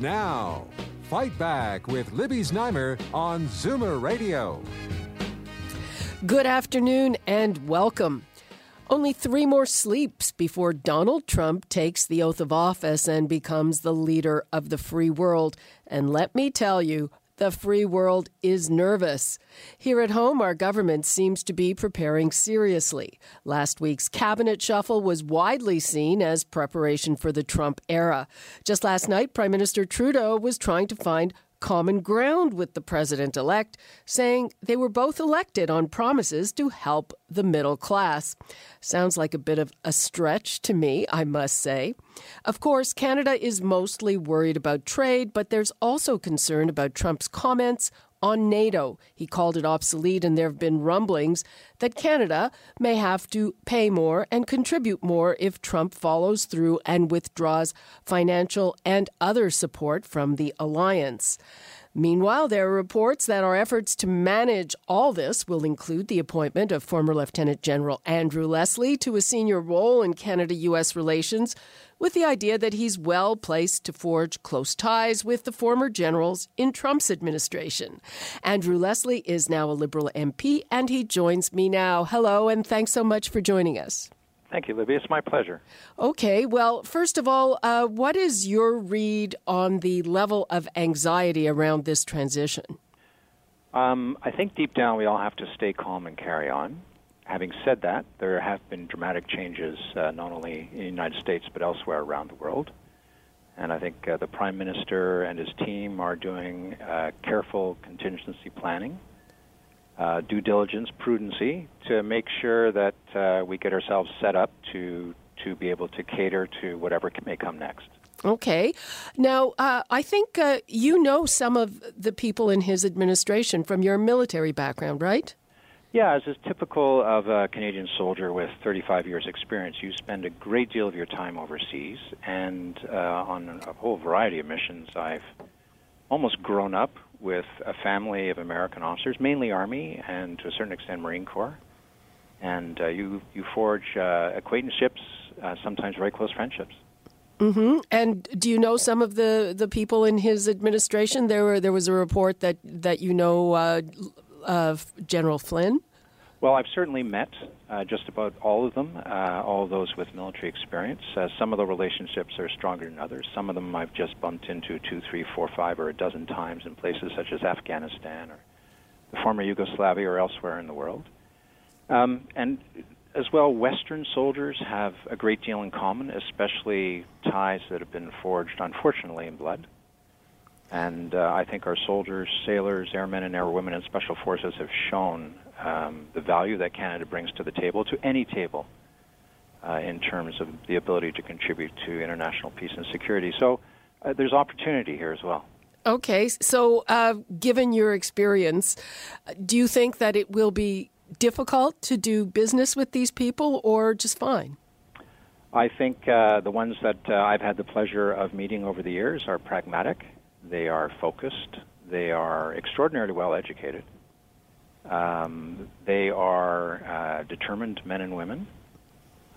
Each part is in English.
Now, Fight Back with Libby Znaimer on Zoomer Radio. Good afternoon and welcome. Only three more sleeps before Donald Trump takes the oath of office and becomes the leader of the free world. And let me tell you, the free world is nervous. Here at home, our government seems to be preparing seriously. Last week's cabinet shuffle was widely seen as preparation for the Trump era. Just last night, Prime Minister Trudeau was trying to find common ground with the president elect, saying they were both elected on promises to help the middle class. Sounds like a bit of a stretch to me, I must say. Of course, Canada is mostly worried about trade, but there's also concern about Trump's comments on NATO. He called it obsolete, and there have been rumblings that Canada may have to pay more and contribute more if Trump follows through and withdraws financial and other support from the alliance. Meanwhile, there are reports that our efforts to manage all this will include the appointment of former Lieutenant General Andrew Leslie to a senior role in Canada US relations, with the idea that he's well placed to forge close ties with the former generals in Trump's administration. Andrew Leslie is now a Liberal MP, and he joins me now. Hello, and thanks so much for joining us. Thank you, Libby. It's my pleasure. Okay. Well, first of all, uh, what is your read on the level of anxiety around this transition? Um, I think deep down we all have to stay calm and carry on. Having said that, there have been dramatic changes uh, not only in the United States but elsewhere around the world. And I think uh, the Prime Minister and his team are doing uh, careful contingency planning uh, due diligence, prudency, to make sure that uh, we get ourselves set up to to be able to cater to whatever may come next. Okay. Now, uh, I think uh, you know some of the people in his administration from your military background, right? Yeah, as is typical of a Canadian soldier with 35 years' experience, you spend a great deal of your time overseas, and uh, on a whole variety of missions, I've almost grown up with a family of American officers, mainly Army and to a certain extent Marine Corps. And uh, you you forge uh, acquaintanceships, uh, sometimes very close friendships. Mm-hmm. And do you know some of the, the people in his administration? There were there was a report that that you know uh, General Flynn. Well, I've certainly met uh, just about all of them, uh, all of those with military experience. Uh, some of the relationships are stronger than others. Some of them I've just bumped into two, three, four, five, or a dozen times in places such as Afghanistan or the former Yugoslavia or elsewhere in the world. Um, and as well, Western soldiers have a great deal in common, especially ties that have been forged, unfortunately, in blood. And uh, I think our soldiers, sailors, airmen, and airwomen in special forces have shown um, the value that Canada brings to the table, to any table, uh, in terms of the ability to contribute to international peace and security. So uh, there's opportunity here as well. Okay, so uh, given your experience, do you think that it will be difficult to do business with these people or just fine? I think uh, the ones that uh, I've had the pleasure of meeting over the years are pragmatic, they are focused, they are extraordinarily well educated um, they are uh, determined men and women.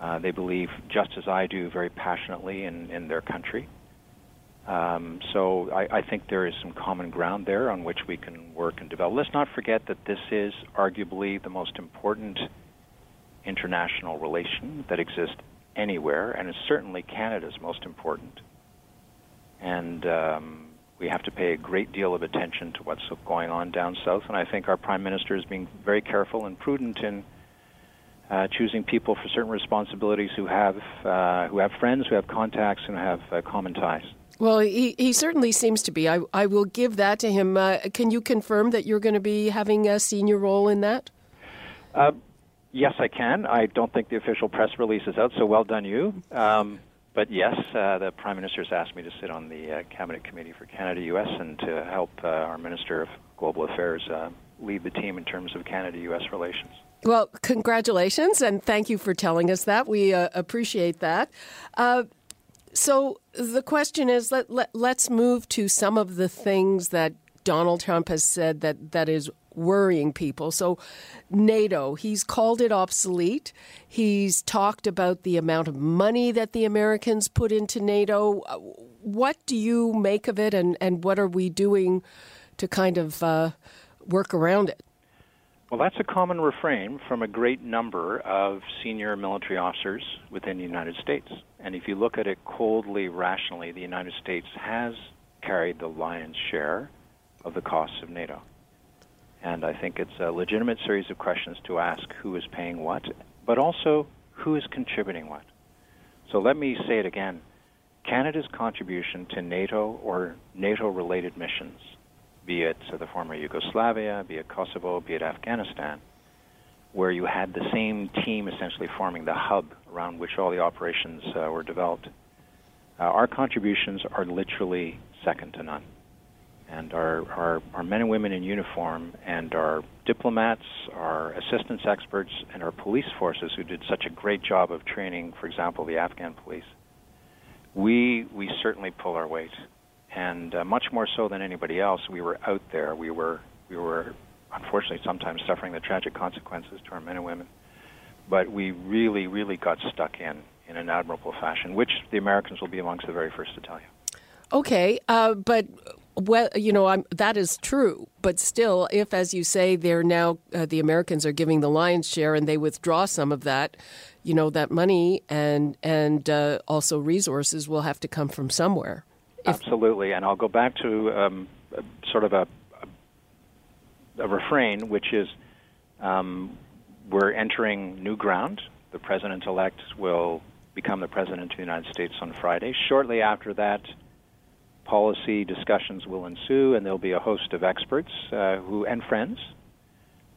Uh, they believe, just as I do, very passionately in, in their country. Um, so I, I, think there is some common ground there on which we can work and develop. Let's not forget that this is arguably the most important international relation that exists anywhere, and is certainly Canada's most important. And um, we have to pay a great deal of attention to what's going on down south, and I think our prime minister is being very careful and prudent in uh, choosing people for certain responsibilities who have uh, who have friends, who have contacts, and have uh, common ties. Well, he, he certainly seems to be. I, I will give that to him. Uh, can you confirm that you're going to be having a senior role in that? Uh, yes, I can. I don't think the official press release is out, so well done you. Um, but yes, uh, the Prime Minister has asked me to sit on the uh, Cabinet Committee for Canada US and to help uh, our Minister of Global Affairs uh, lead the team in terms of Canada US relations. Well, congratulations, and thank you for telling us that. We uh, appreciate that. Uh, so the question is let, let, let's move to some of the things that Donald Trump has said that, that is worrying people. So, NATO, he's called it obsolete. He's talked about the amount of money that the Americans put into NATO. What do you make of it, and, and what are we doing to kind of uh, work around it? Well, that's a common refrain from a great number of senior military officers within the United States. And if you look at it coldly, rationally, the United States has carried the lion's share of the costs of NATO. And I think it's a legitimate series of questions to ask who is paying what, but also who is contributing what. So let me say it again Canada's contribution to NATO or NATO related missions, be it the former Yugoslavia, be it Kosovo, be it Afghanistan, where you had the same team essentially forming the hub around which all the operations uh, were developed. Uh, our contributions are literally second to none and our, our, our men and women in uniform and our diplomats, our assistance experts, and our police forces who did such a great job of training, for example, the Afghan police, we, we certainly pull our weight. And uh, much more so than anybody else, we were out there. We were, we were unfortunately sometimes suffering the tragic consequences to our men and women. But we really, really got stuck in in an admirable fashion, which the Americans will be amongst the very first to tell you. Okay, uh, but well, you know, I'm, that is true. But still, if, as you say, they're now uh, the Americans are giving the lion's share, and they withdraw some of that, you know, that money and and uh, also resources will have to come from somewhere. If- Absolutely, and I'll go back to um, sort of a, a refrain, which is um, we're entering new ground. The president-elect will become the president of the United States on Friday. Shortly after that policy discussions will ensue, and there'll be a host of experts uh, who and friends,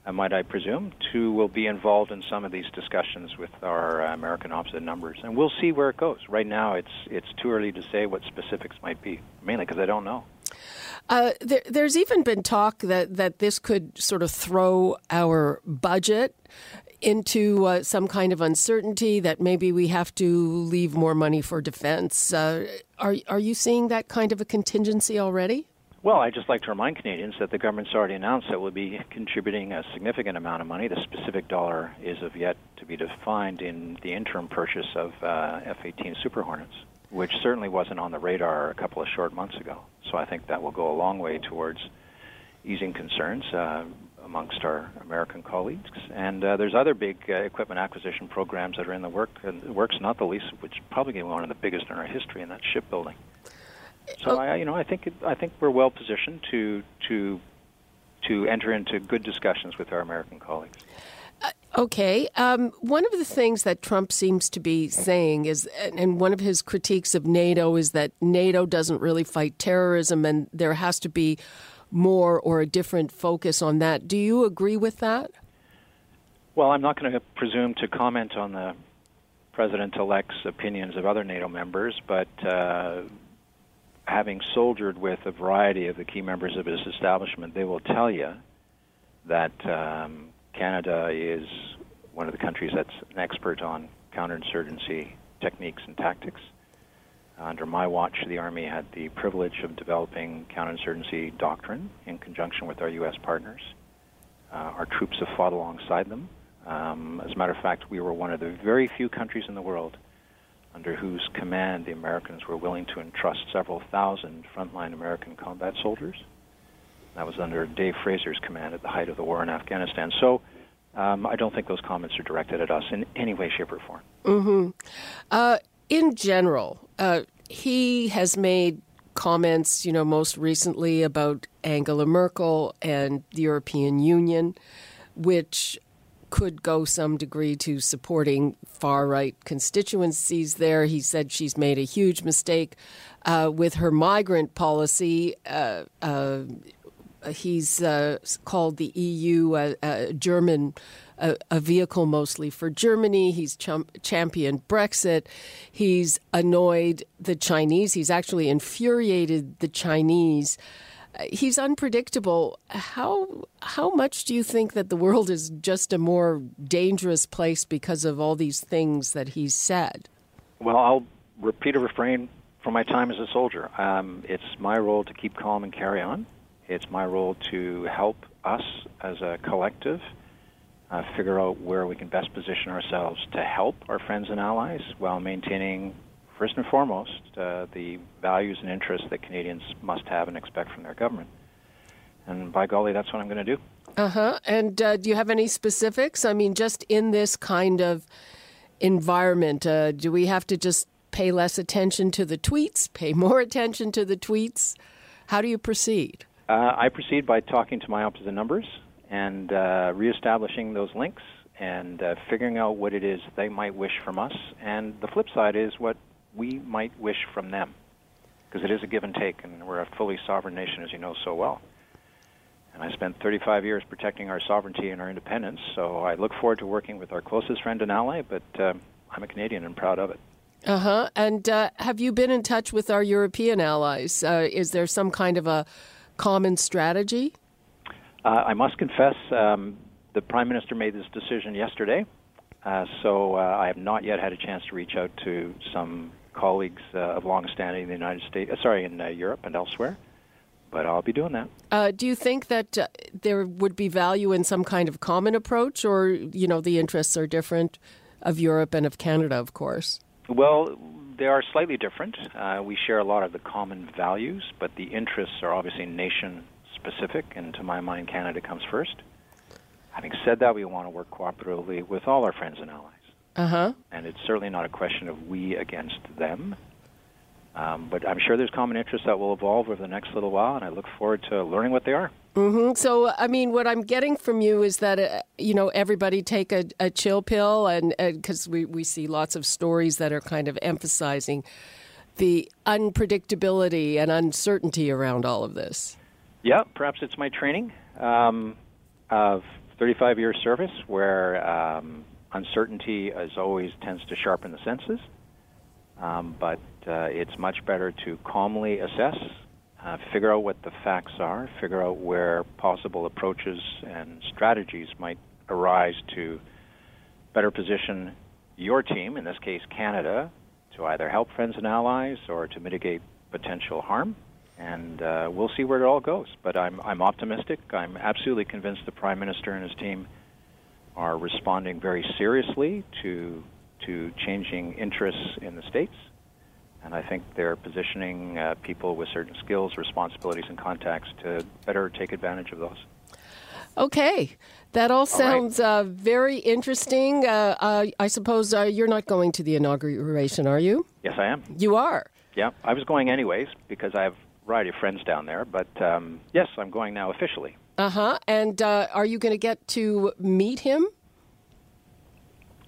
uh, might I presume, who will be involved in some of these discussions with our uh, American opposite numbers, and we'll see where it goes. Right now, it's it's too early to say what specifics might be, mainly because I don't know. Uh, there, there's even been talk that, that this could sort of throw our budget into uh, some kind of uncertainty that maybe we have to leave more money for defense. Uh, are are you seeing that kind of a contingency already? Well, I'd just like to remind Canadians that the government's already announced that we'll be contributing a significant amount of money. The specific dollar is of yet to be defined in the interim purchase of uh, F-18 Super Hornets, which certainly wasn't on the radar a couple of short months ago. So I think that will go a long way towards easing concerns. Uh, amongst our American colleagues. And uh, there's other big uh, equipment acquisition programs that are in the work and works, not the least which probably going to be one of the biggest in our history, in that shipbuilding. So oh. I, you know, I think it, I think we're well positioned to to to enter into good discussions with our American colleagues. Uh, okay. Um, one of the things that Trump seems to be saying is, and one of his critiques of NATO is that NATO doesn't really fight terrorism, and there has to be more or a different focus on that. Do you agree with that? Well, I'm not going to presume to comment on the president elect's opinions of other NATO members, but uh, having soldiered with a variety of the key members of his establishment, they will tell you that um, Canada is one of the countries that's an expert on counterinsurgency techniques and tactics. Under my watch, the Army had the privilege of developing counterinsurgency doctrine in conjunction with our U.S. partners. Uh, our troops have fought alongside them. Um, as a matter of fact, we were one of the very few countries in the world under whose command the Americans were willing to entrust several thousand frontline American combat soldiers. That was under Dave Fraser's command at the height of the war in Afghanistan. So um, I don't think those comments are directed at us in any way, shape, or form. Mm-hmm. Uh, in general, uh, he has made comments, you know, most recently about Angela Merkel and the European Union, which could go some degree to supporting far right constituencies there. He said she's made a huge mistake uh, with her migrant policy. Uh, uh, he's uh, called the EU a German a, a vehicle mostly for Germany. He's championed Brexit. He's annoyed the Chinese. He's actually infuriated the Chinese. Uh, he's unpredictable. How how much do you think that the world is just a more dangerous place because of all these things that he's said? Well, I'll repeat a refrain from my time as a soldier. Um, it's my role to keep calm and carry on. It's my role to help us as a collective uh, figure out where we can best position ourselves to help our friends and allies while maintaining, first and foremost, uh, the values and interests that Canadians must have and expect from their government. And by golly, that's what I'm going to do. Uh huh. And uh, do you have any specifics? I mean, just in this kind of environment, uh, do we have to just pay less attention to the tweets, pay more attention to the tweets? How do you proceed? Uh, I proceed by talking to my opposite numbers and uh, reestablishing those links and uh, figuring out what it is they might wish from us. And the flip side is what we might wish from them, because it is a give and take, and we're a fully sovereign nation, as you know so well. And I spent 35 years protecting our sovereignty and our independence, so I look forward to working with our closest friend and ally, but uh, I'm a Canadian and proud of it. Uh huh. And uh, have you been in touch with our European allies? Uh, is there some kind of a common strategy? Uh, I must confess, um, the Prime Minister made this decision yesterday, uh, so uh, I have not yet had a chance to reach out to some colleagues uh, of long standing in the United States, uh, sorry, in uh, Europe and elsewhere. But I'll be doing that. do you think that there would be value in some kind of common approach, or you know, the interests are different of Europe and of Canada, of course? Well, they are slightly different. Uh, we share a lot of the common values, but the interests are obviously nation specific, and to my mind, Canada comes first. Having said that, we want to work cooperatively with all our friends and allies. Uh-huh. And it's certainly not a question of we against them. Um, but I'm sure there's common interests that will evolve over the next little while, and I look forward to learning what they are. Mm-hmm. So, I mean, what I'm getting from you is that, uh, you know, everybody take a, a chill pill, and because we, we see lots of stories that are kind of emphasizing the unpredictability and uncertainty around all of this. Yeah, perhaps it's my training um, of 35 years service where um, uncertainty as always tends to sharpen the senses. Um, but uh, it's much better to calmly assess uh, figure out what the facts are, figure out where possible approaches and strategies might arise to better position your team, in this case Canada, to either help friends and allies or to mitigate potential harm. And uh, we'll see where it all goes. But I'm, I'm optimistic. I'm absolutely convinced the Prime Minister and his team are responding very seriously to, to changing interests in the States and I think they're positioning uh, people with certain skills, responsibilities, and contacts to better take advantage of those. Okay, that all sounds all right. uh, very interesting. Uh, uh I suppose uh, you're not going to the inauguration, are you? Yes, I am. You are. Yeah, I was going anyways because I have variety of friends down there. But um, yes, I'm going now officially. Uh-huh. And, uh huh. And are you going to get to meet him?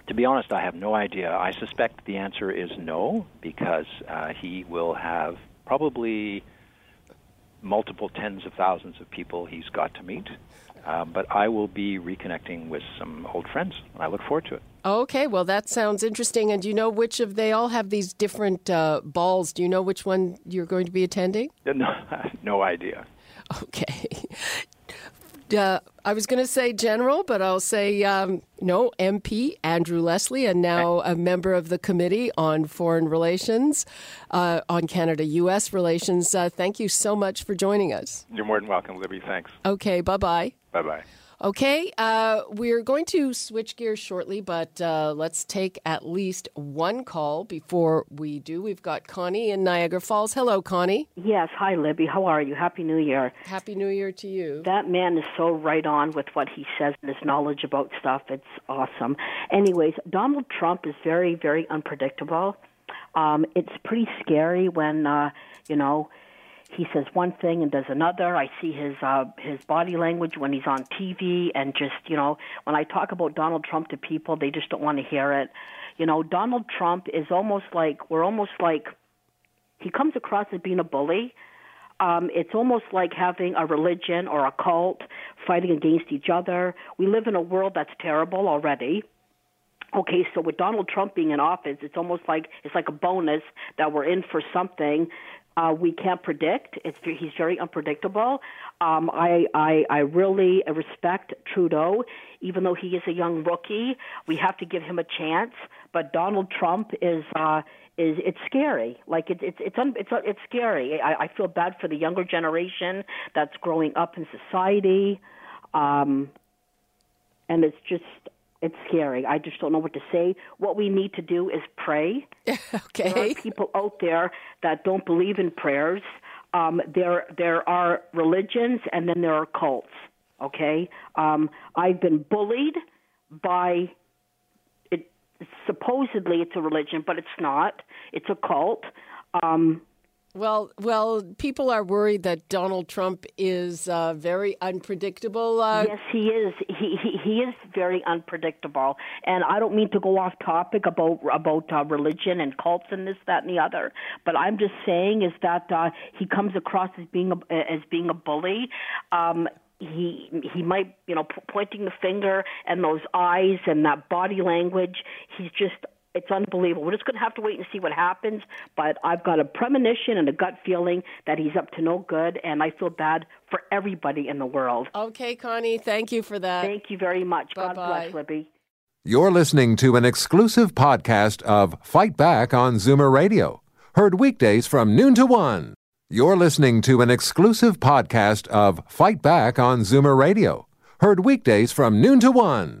To be honest, I have no idea. I suspect the answer is no, because uh, he will have probably multiple tens of thousands of people he's got to meet. Uh, but I will be reconnecting with some old friends, and I look forward to it. Okay, well, that sounds interesting. And do you know which of they all have these different uh, balls? Do you know which one you're going to be attending? No, no idea. Okay. Uh, I was going to say general, but I'll say um, no, MP Andrew Leslie, and now a member of the Committee on Foreign Relations, uh, on Canada U.S. relations. Uh, thank you so much for joining us. You're more than welcome, Libby. Thanks. Okay, bye bye. Bye bye. Okay, uh, we're going to switch gears shortly, but uh, let's take at least one call before we do. We've got Connie in Niagara Falls. Hello, Connie. Yes, hi, Libby. How are you? Happy New Year. Happy New Year to you. That man is so right on with what he says and his knowledge about stuff. It's awesome. Anyways, Donald Trump is very, very unpredictable. Um, it's pretty scary when, uh, you know, he says one thing and does another. I see his uh, his body language when he's on TV, and just you know, when I talk about Donald Trump to people, they just don't want to hear it. You know, Donald Trump is almost like we're almost like he comes across as being a bully. Um, it's almost like having a religion or a cult fighting against each other. We live in a world that's terrible already. Okay, so with Donald Trump being in office, it's almost like it's like a bonus that we're in for something uh, we can't predict. It's he's very unpredictable. Um, I, I I really respect Trudeau, even though he is a young rookie. We have to give him a chance. But Donald Trump is uh, is it's scary. Like it's it's it's it's it's scary. I, I feel bad for the younger generation that's growing up in society, um, and it's just it's scary. I just don't know what to say. What we need to do is pray. okay. There are people out there that don't believe in prayers. Um, there there are religions and then there are cults. Okay. Um, I've been bullied by it. Supposedly it's a religion, but it's not. It's a cult. Um, well, well, people are worried that Donald Trump is uh, very unpredictable. Uh... Yes, he is. He, he he is very unpredictable, and I don't mean to go off topic about about uh, religion and cults and this, that, and the other. But I'm just saying is that uh, he comes across as being a, as being a bully. Um, he he might you know p- pointing the finger and those eyes and that body language. He's just it's unbelievable. We're just going to have to wait and see what happens. But I've got a premonition and a gut feeling that he's up to no good, and I feel bad for everybody in the world. Okay, Connie, thank you for that. Thank you very much. Bye-bye. God bless, Libby. You're listening to an exclusive podcast of Fight Back on Zoomer Radio, heard weekdays from noon to one. You're listening to an exclusive podcast of Fight Back on Zoomer Radio, heard weekdays from noon to one.